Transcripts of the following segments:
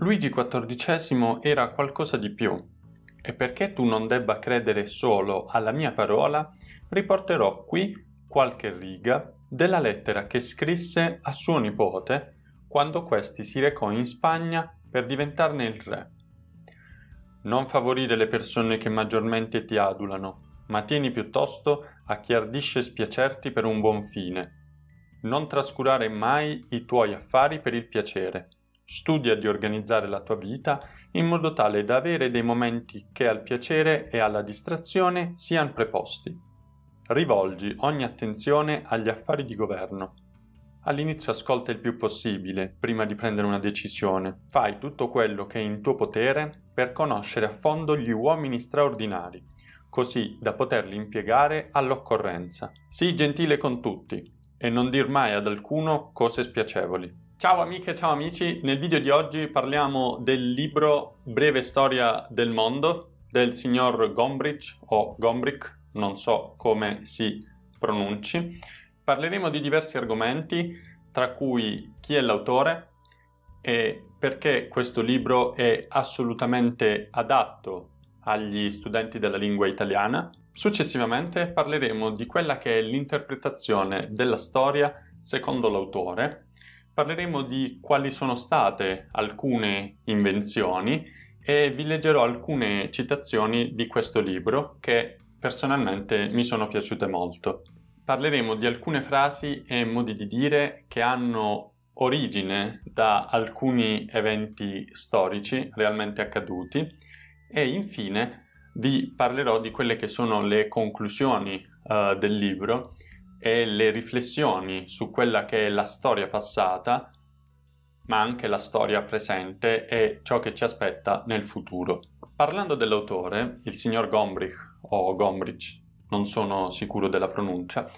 Luigi XIV era qualcosa di più, e perché tu non debba credere solo alla mia parola, riporterò qui qualche riga della lettera che scrisse a suo nipote quando questi si recò in Spagna per diventarne il re. Non favorire le persone che maggiormente ti adulano, ma tieni piuttosto a chi ardisce spiacerti per un buon fine. Non trascurare mai i tuoi affari per il piacere Studia di organizzare la tua vita in modo tale da avere dei momenti che al piacere e alla distrazione siano preposti. Rivolgi ogni attenzione agli affari di governo. All'inizio ascolta il più possibile prima di prendere una decisione. Fai tutto quello che è in tuo potere per conoscere a fondo gli uomini straordinari, così da poterli impiegare all'occorrenza. Sii gentile con tutti e non dir mai ad alcuno cose spiacevoli. Ciao amiche, ciao amici, nel video di oggi parliamo del libro Breve storia del mondo del signor Gombrich o Gombrich, non so come si pronunci. Parleremo di diversi argomenti, tra cui chi è l'autore e perché questo libro è assolutamente adatto agli studenti della lingua italiana. Successivamente parleremo di quella che è l'interpretazione della storia secondo l'autore parleremo di quali sono state alcune invenzioni e vi leggerò alcune citazioni di questo libro che personalmente mi sono piaciute molto. Parleremo di alcune frasi e modi di dire che hanno origine da alcuni eventi storici realmente accaduti e infine vi parlerò di quelle che sono le conclusioni uh, del libro e le riflessioni su quella che è la storia passata, ma anche la storia presente e ciò che ci aspetta nel futuro. Parlando dell'autore, il signor Gombrich o Gombrich, non sono sicuro della pronuncia,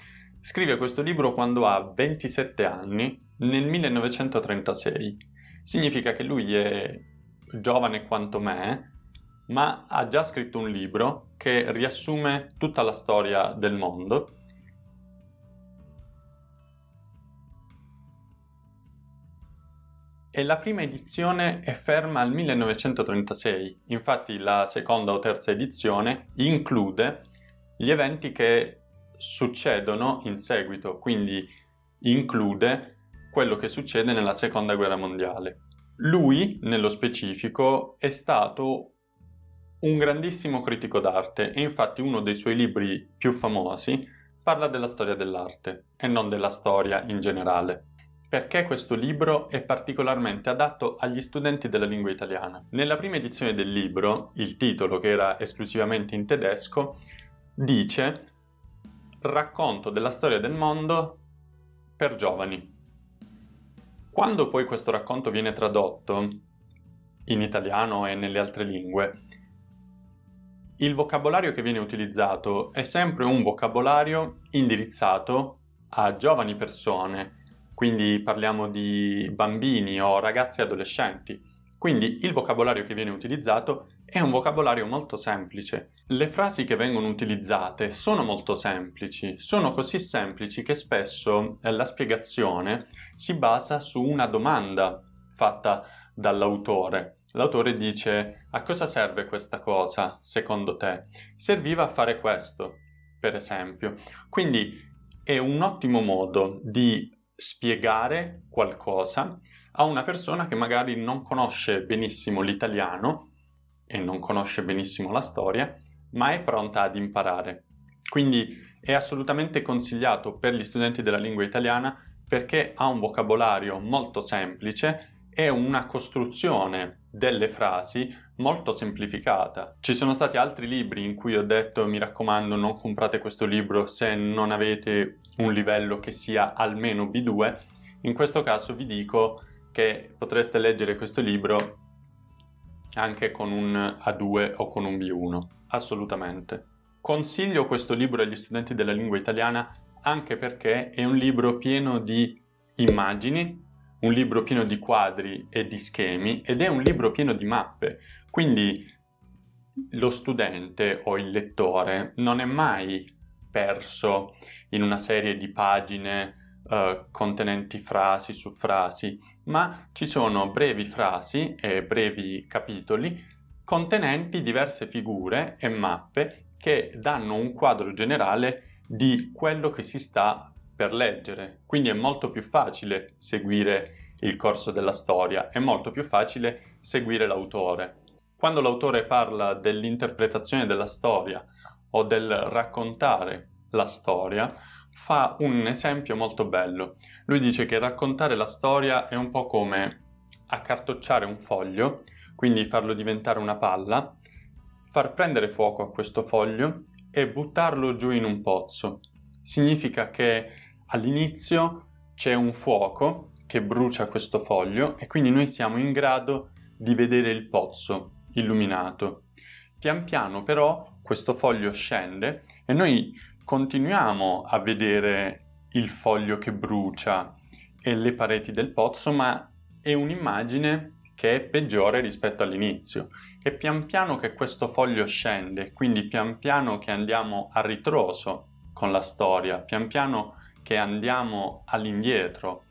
scrive questo libro quando ha 27 anni, nel 1936. Significa che lui è giovane quanto me, ma ha già scritto un libro che riassume tutta la storia del mondo e la prima edizione è ferma al 1936, infatti la seconda o terza edizione include gli eventi che succedono in seguito, quindi include quello che succede nella seconda guerra mondiale. Lui, nello specifico, è stato un grandissimo critico d'arte e infatti uno dei suoi libri più famosi parla della storia dell'arte e non della storia in generale perché questo libro è particolarmente adatto agli studenti della lingua italiana. Nella prima edizione del libro, il titolo, che era esclusivamente in tedesco, dice Racconto della storia del mondo per giovani. Quando poi questo racconto viene tradotto in italiano e nelle altre lingue, il vocabolario che viene utilizzato è sempre un vocabolario indirizzato a giovani persone quindi parliamo di bambini o ragazzi adolescenti. Quindi il vocabolario che viene utilizzato è un vocabolario molto semplice. Le frasi che vengono utilizzate sono molto semplici, sono così semplici che spesso eh, la spiegazione si basa su una domanda fatta dall'autore. L'autore dice a cosa serve questa cosa secondo te? Serviva a fare questo, per esempio. Quindi è un ottimo modo di spiegare qualcosa a una persona che magari non conosce benissimo l'italiano e non conosce benissimo la storia, ma è pronta ad imparare. Quindi è assolutamente consigliato per gli studenti della lingua italiana perché ha un vocabolario molto semplice e una costruzione delle frasi molto semplificata. Ci sono stati altri libri in cui ho detto mi raccomando non comprate questo libro se non avete un livello che sia almeno B2, in questo caso vi dico che potreste leggere questo libro anche con un A2 o con un B1, assolutamente. Consiglio questo libro agli studenti della lingua italiana anche perché è un libro pieno di immagini, un libro pieno di quadri e di schemi ed è un libro pieno di mappe. Quindi lo studente o il lettore non è mai perso in una serie di pagine uh, contenenti frasi su frasi, ma ci sono brevi frasi e brevi capitoli contenenti diverse figure e mappe che danno un quadro generale di quello che si sta per leggere. Quindi è molto più facile seguire il corso della storia, è molto più facile seguire l'autore. Quando l'autore parla dell'interpretazione della storia o del raccontare la storia, fa un esempio molto bello. Lui dice che raccontare la storia è un po' come accartocciare un foglio, quindi farlo diventare una palla, far prendere fuoco a questo foglio e buttarlo giù in un pozzo. Significa che all'inizio c'è un fuoco che brucia questo foglio e quindi noi siamo in grado di vedere il pozzo illuminato. Pian piano però questo foglio scende e noi continuiamo a vedere il foglio che brucia e le pareti del pozzo, ma è un'immagine che è peggiore rispetto all'inizio. E pian piano che questo foglio scende, quindi pian piano che andiamo a ritroso con la storia, pian piano che andiamo all'indietro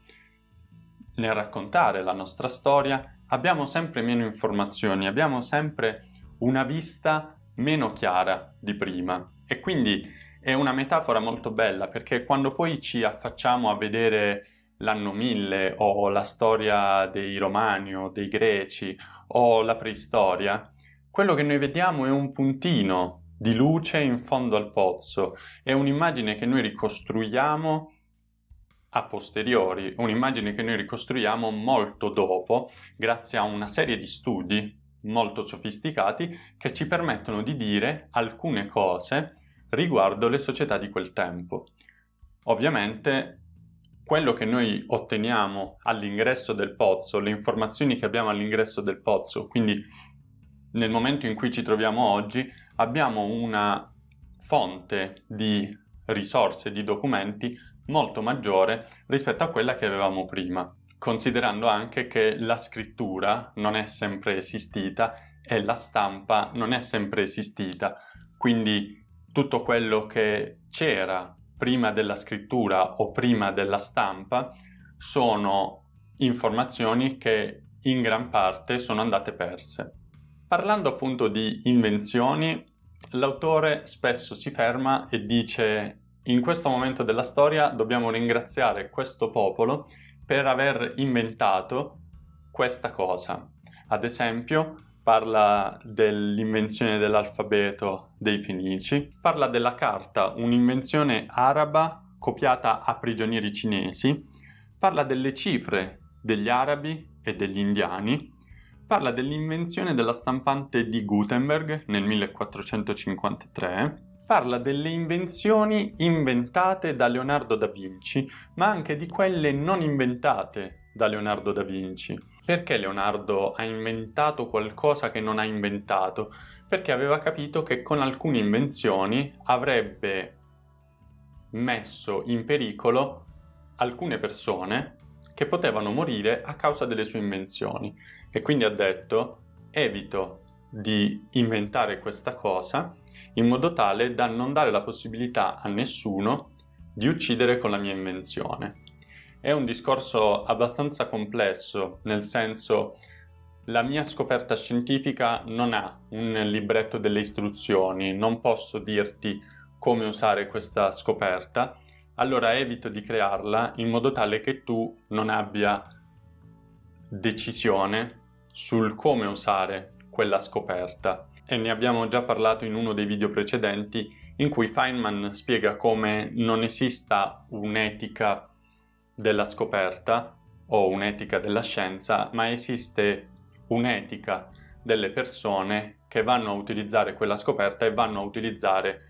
nel raccontare la nostra storia, abbiamo sempre meno informazioni, abbiamo sempre una vista meno chiara di prima. E quindi è una metafora molto bella perché quando poi ci affacciamo a vedere l'anno 1000 o la storia dei romani o dei greci o la preistoria, quello che noi vediamo è un puntino di luce in fondo al pozzo, è un'immagine che noi ricostruiamo a posteriori, un'immagine che noi ricostruiamo molto dopo, grazie a una serie di studi molto sofisticati che ci permettono di dire alcune cose riguardo le società di quel tempo. Ovviamente quello che noi otteniamo all'ingresso del pozzo, le informazioni che abbiamo all'ingresso del pozzo, quindi nel momento in cui ci troviamo oggi, abbiamo una fonte di risorse, di documenti molto maggiore rispetto a quella che avevamo prima, considerando anche che la scrittura non è sempre esistita e la stampa non è sempre esistita, quindi tutto quello che c'era prima della scrittura o prima della stampa sono informazioni che in gran parte sono andate perse. Parlando appunto di invenzioni, l'autore spesso si ferma e dice in questo momento della storia dobbiamo ringraziare questo popolo per aver inventato questa cosa. Ad esempio, parla dell'invenzione dell'alfabeto dei Fenici, parla della carta, un'invenzione araba copiata a prigionieri cinesi, parla delle cifre degli arabi e degli indiani, parla dell'invenzione della stampante di Gutenberg nel 1453, parla delle invenzioni inventate da Leonardo da Vinci, ma anche di quelle non inventate da Leonardo da Vinci. Perché Leonardo ha inventato qualcosa che non ha inventato? Perché aveva capito che con alcune invenzioni avrebbe messo in pericolo alcune persone che potevano morire a causa delle sue invenzioni e quindi ha detto evito di inventare questa cosa in modo tale da non dare la possibilità a nessuno di uccidere con la mia invenzione. È un discorso abbastanza complesso, nel senso la mia scoperta scientifica non ha un libretto delle istruzioni, non posso dirti come usare questa scoperta, allora evito di crearla in modo tale che tu non abbia decisione sul come usare quella scoperta e ne abbiamo già parlato in uno dei video precedenti in cui Feynman spiega come non esista un'etica della scoperta o un'etica della scienza, ma esiste un'etica delle persone che vanno a utilizzare quella scoperta e vanno a utilizzare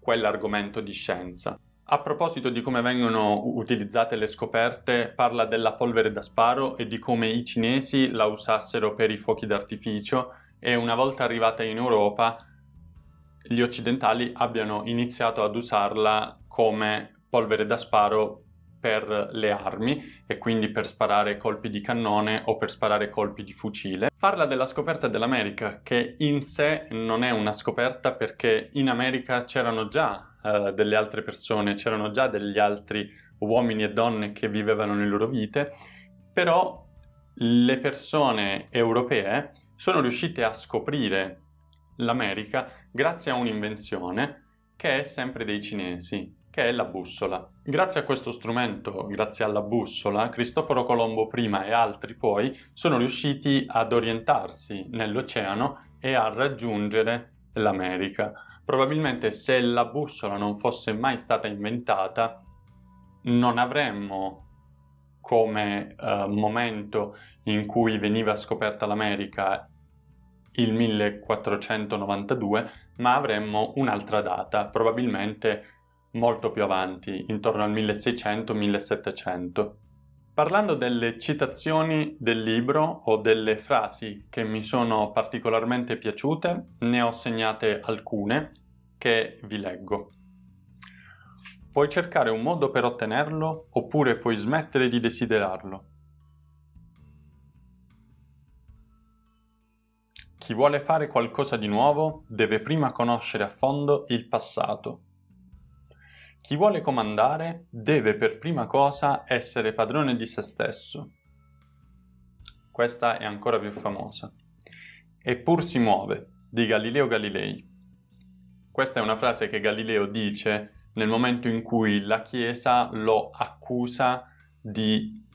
quell'argomento di scienza. A proposito di come vengono utilizzate le scoperte, parla della polvere da sparo e di come i cinesi la usassero per i fuochi d'artificio e una volta arrivata in Europa gli occidentali abbiano iniziato ad usarla come polvere da sparo per le armi e quindi per sparare colpi di cannone o per sparare colpi di fucile. Parla della scoperta dell'America che in sé non è una scoperta perché in America c'erano già uh, delle altre persone, c'erano già degli altri uomini e donne che vivevano le loro vite, però le persone europee sono riuscite a scoprire l'America grazie a un'invenzione che è sempre dei cinesi, che è la bussola. Grazie a questo strumento, grazie alla bussola, Cristoforo Colombo prima e altri poi sono riusciti ad orientarsi nell'oceano e a raggiungere l'America. Probabilmente se la bussola non fosse mai stata inventata, non avremmo come uh, momento in cui veniva scoperta l'America il 1492, ma avremmo un'altra data, probabilmente molto più avanti, intorno al 1600-1700. Parlando delle citazioni del libro o delle frasi che mi sono particolarmente piaciute, ne ho segnate alcune che vi leggo. Puoi cercare un modo per ottenerlo oppure puoi smettere di desiderarlo. Chi vuole fare qualcosa di nuovo deve prima conoscere a fondo il passato. Chi vuole comandare deve per prima cosa essere padrone di se stesso. Questa è ancora più famosa. Eppur si muove, di Galileo Galilei. Questa è una frase che Galileo dice nel momento in cui la Chiesa lo accusa di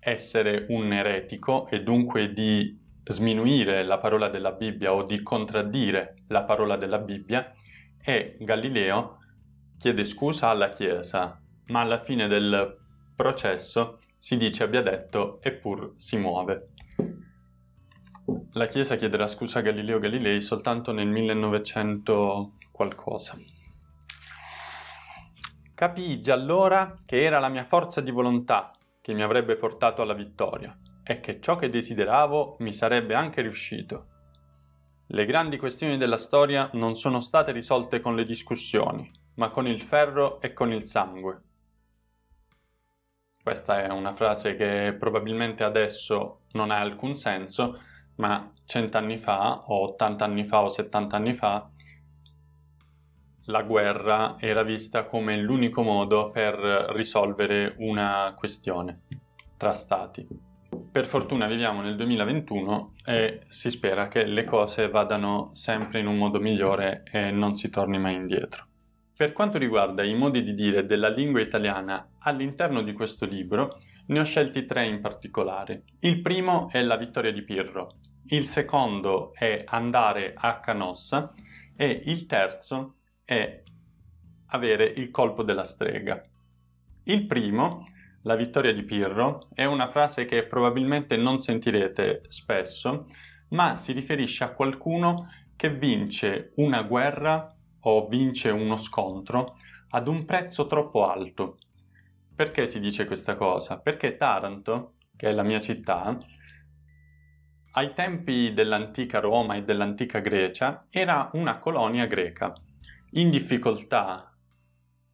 essere un eretico e dunque di sminuire la parola della Bibbia o di contraddire la parola della Bibbia e Galileo chiede scusa alla Chiesa, ma alla fine del processo si dice abbia detto eppur si muove. La Chiesa chiederà scusa a Galileo Galilei soltanto nel 1900 qualcosa. Capii già allora che era la mia forza di volontà che mi avrebbe portato alla vittoria e che ciò che desideravo mi sarebbe anche riuscito. Le grandi questioni della storia non sono state risolte con le discussioni, ma con il ferro e con il sangue. Questa è una frase che probabilmente adesso non ha alcun senso, ma cent'anni fa, o 80 anni fa, o 70 anni fa, la guerra era vista come l'unico modo per risolvere una questione tra stati. Per fortuna viviamo nel 2021 e si spera che le cose vadano sempre in un modo migliore e non si torni mai indietro. Per quanto riguarda i modi di dire della lingua italiana all'interno di questo libro, ne ho scelti tre in particolare. Il primo è la vittoria di Pirro, il secondo è andare a Canossa e il terzo è avere il colpo della strega. Il primo, la vittoria di Pirro, è una frase che probabilmente non sentirete spesso, ma si riferisce a qualcuno che vince una guerra o vince uno scontro ad un prezzo troppo alto. Perché si dice questa cosa? Perché Taranto, che è la mia città, ai tempi dell'antica Roma e dell'antica Grecia era una colonia greca. In difficoltà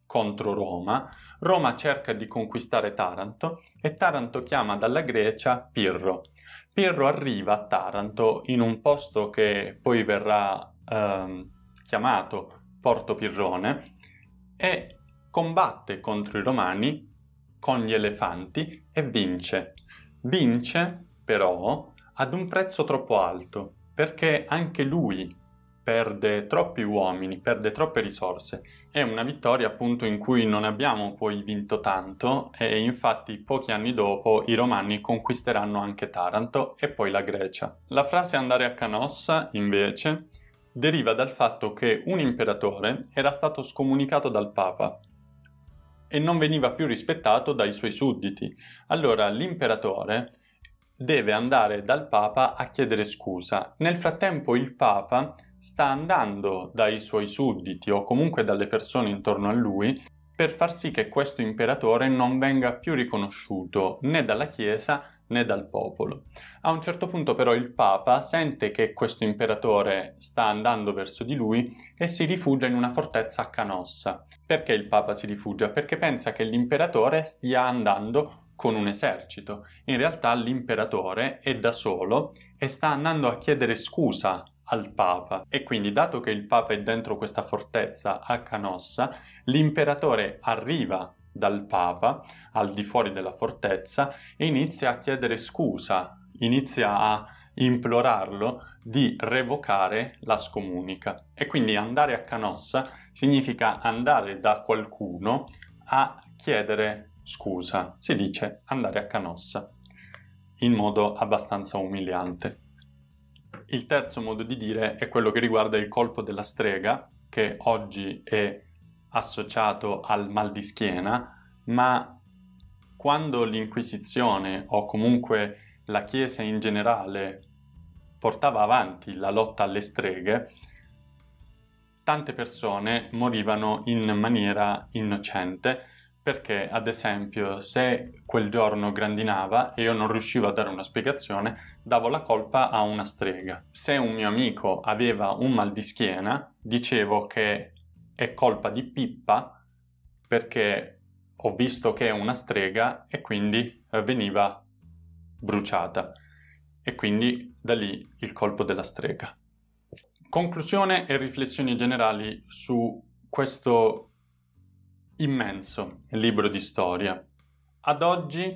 contro Roma, Roma cerca di conquistare Taranto e Taranto chiama dalla Grecia Pirro. Pirro arriva a Taranto in un posto che poi verrà eh, chiamato Porto Pirrone e combatte contro i romani con gli elefanti e vince. Vince però ad un prezzo troppo alto perché anche lui perde troppi uomini, perde troppe risorse. È una vittoria appunto in cui non abbiamo poi vinto tanto e infatti pochi anni dopo i romani conquisteranno anche Taranto e poi la Grecia. La frase andare a Canossa invece deriva dal fatto che un imperatore era stato scomunicato dal Papa e non veniva più rispettato dai suoi sudditi. Allora l'imperatore deve andare dal Papa a chiedere scusa. Nel frattempo il Papa sta andando dai suoi sudditi o comunque dalle persone intorno a lui per far sì che questo imperatore non venga più riconosciuto né dalla Chiesa né dal popolo. A un certo punto però il Papa sente che questo imperatore sta andando verso di lui e si rifugia in una fortezza a Canossa. Perché il Papa si rifugia? Perché pensa che l'imperatore stia andando con un esercito. In realtà l'imperatore è da solo e sta andando a chiedere scusa al Papa e quindi dato che il Papa è dentro questa fortezza a Canossa, l'imperatore arriva dal Papa al di fuori della fortezza e inizia a chiedere scusa, inizia a implorarlo di revocare la scomunica. E quindi andare a Canossa significa andare da qualcuno a chiedere scusa. Si dice andare a Canossa in modo abbastanza umiliante. Il terzo modo di dire è quello che riguarda il colpo della strega, che oggi è associato al mal di schiena, ma quando l'Inquisizione o comunque la Chiesa in generale portava avanti la lotta alle streghe, tante persone morivano in maniera innocente perché, ad esempio, se quel giorno grandinava e io non riuscivo a dare una spiegazione, davo la colpa a una strega. Se un mio amico aveva un mal di schiena, dicevo che è colpa di Pippa perché ho visto che è una strega e quindi veniva bruciata. E quindi da lì il colpo della strega. Conclusione e riflessioni generali su questo immenso libro di storia. Ad oggi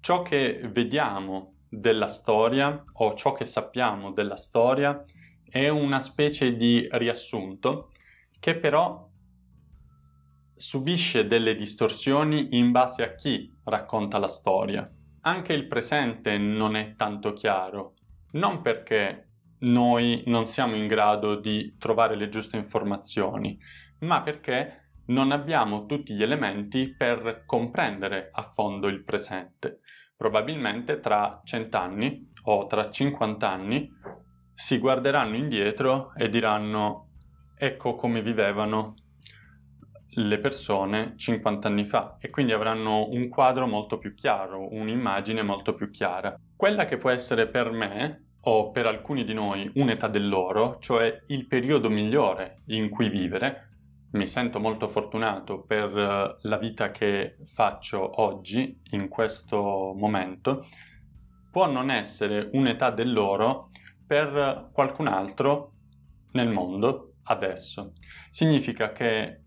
ciò che vediamo della storia o ciò che sappiamo della storia è una specie di riassunto che però subisce delle distorsioni in base a chi racconta la storia. Anche il presente non è tanto chiaro, non perché noi non siamo in grado di trovare le giuste informazioni, ma perché non abbiamo tutti gli elementi per comprendere a fondo il presente. Probabilmente tra cent'anni o tra 50 anni si guarderanno indietro e diranno ecco come vivevano le persone 50 anni fa e quindi avranno un quadro molto più chiaro, un'immagine molto più chiara. Quella che può essere per me o per alcuni di noi un'età dell'oro, cioè il periodo migliore in cui vivere, mi sento molto fortunato per eh, la vita che faccio oggi, in questo momento, può non essere un'età dell'oro per qualcun altro nel mondo adesso. Significa che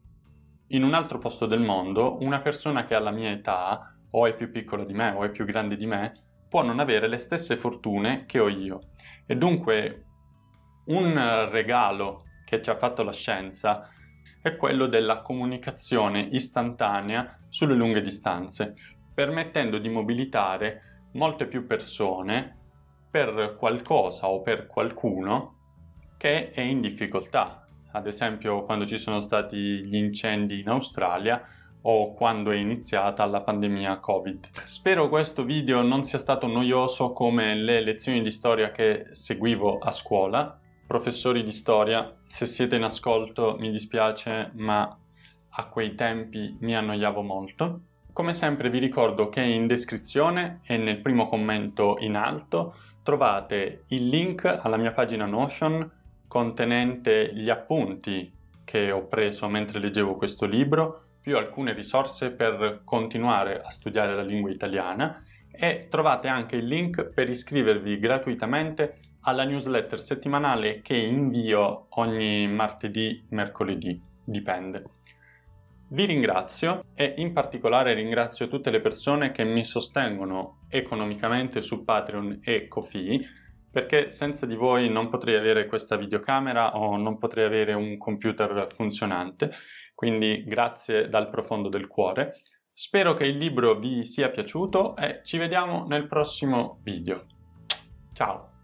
in un altro posto del mondo una persona che ha la mia età o è più piccola di me o è più grande di me può non avere le stesse fortune che ho io. E dunque un regalo che ci ha fatto la scienza è quello della comunicazione istantanea sulle lunghe distanze, permettendo di mobilitare molte più persone per qualcosa o per qualcuno che è in difficoltà. Ad esempio quando ci sono stati gli incendi in Australia o quando è iniziata la pandemia Covid. Spero questo video non sia stato noioso come le lezioni di storia che seguivo a scuola Professori di storia, se siete in ascolto mi dispiace, ma a quei tempi mi annoiavo molto. Come sempre vi ricordo che in descrizione e nel primo commento in alto trovate il link alla mia pagina Notion contenente gli appunti che ho preso mentre leggevo questo libro, più alcune risorse per continuare a studiare la lingua italiana e trovate anche il link per iscrivervi gratuitamente alla newsletter settimanale che invio ogni martedì, mercoledì, dipende. Vi ringrazio e in particolare ringrazio tutte le persone che mi sostengono economicamente su Patreon e Kofi perché senza di voi non potrei avere questa videocamera o non potrei avere un computer funzionante, quindi grazie dal profondo del cuore. Spero che il libro vi sia piaciuto e ci vediamo nel prossimo video. Ciao!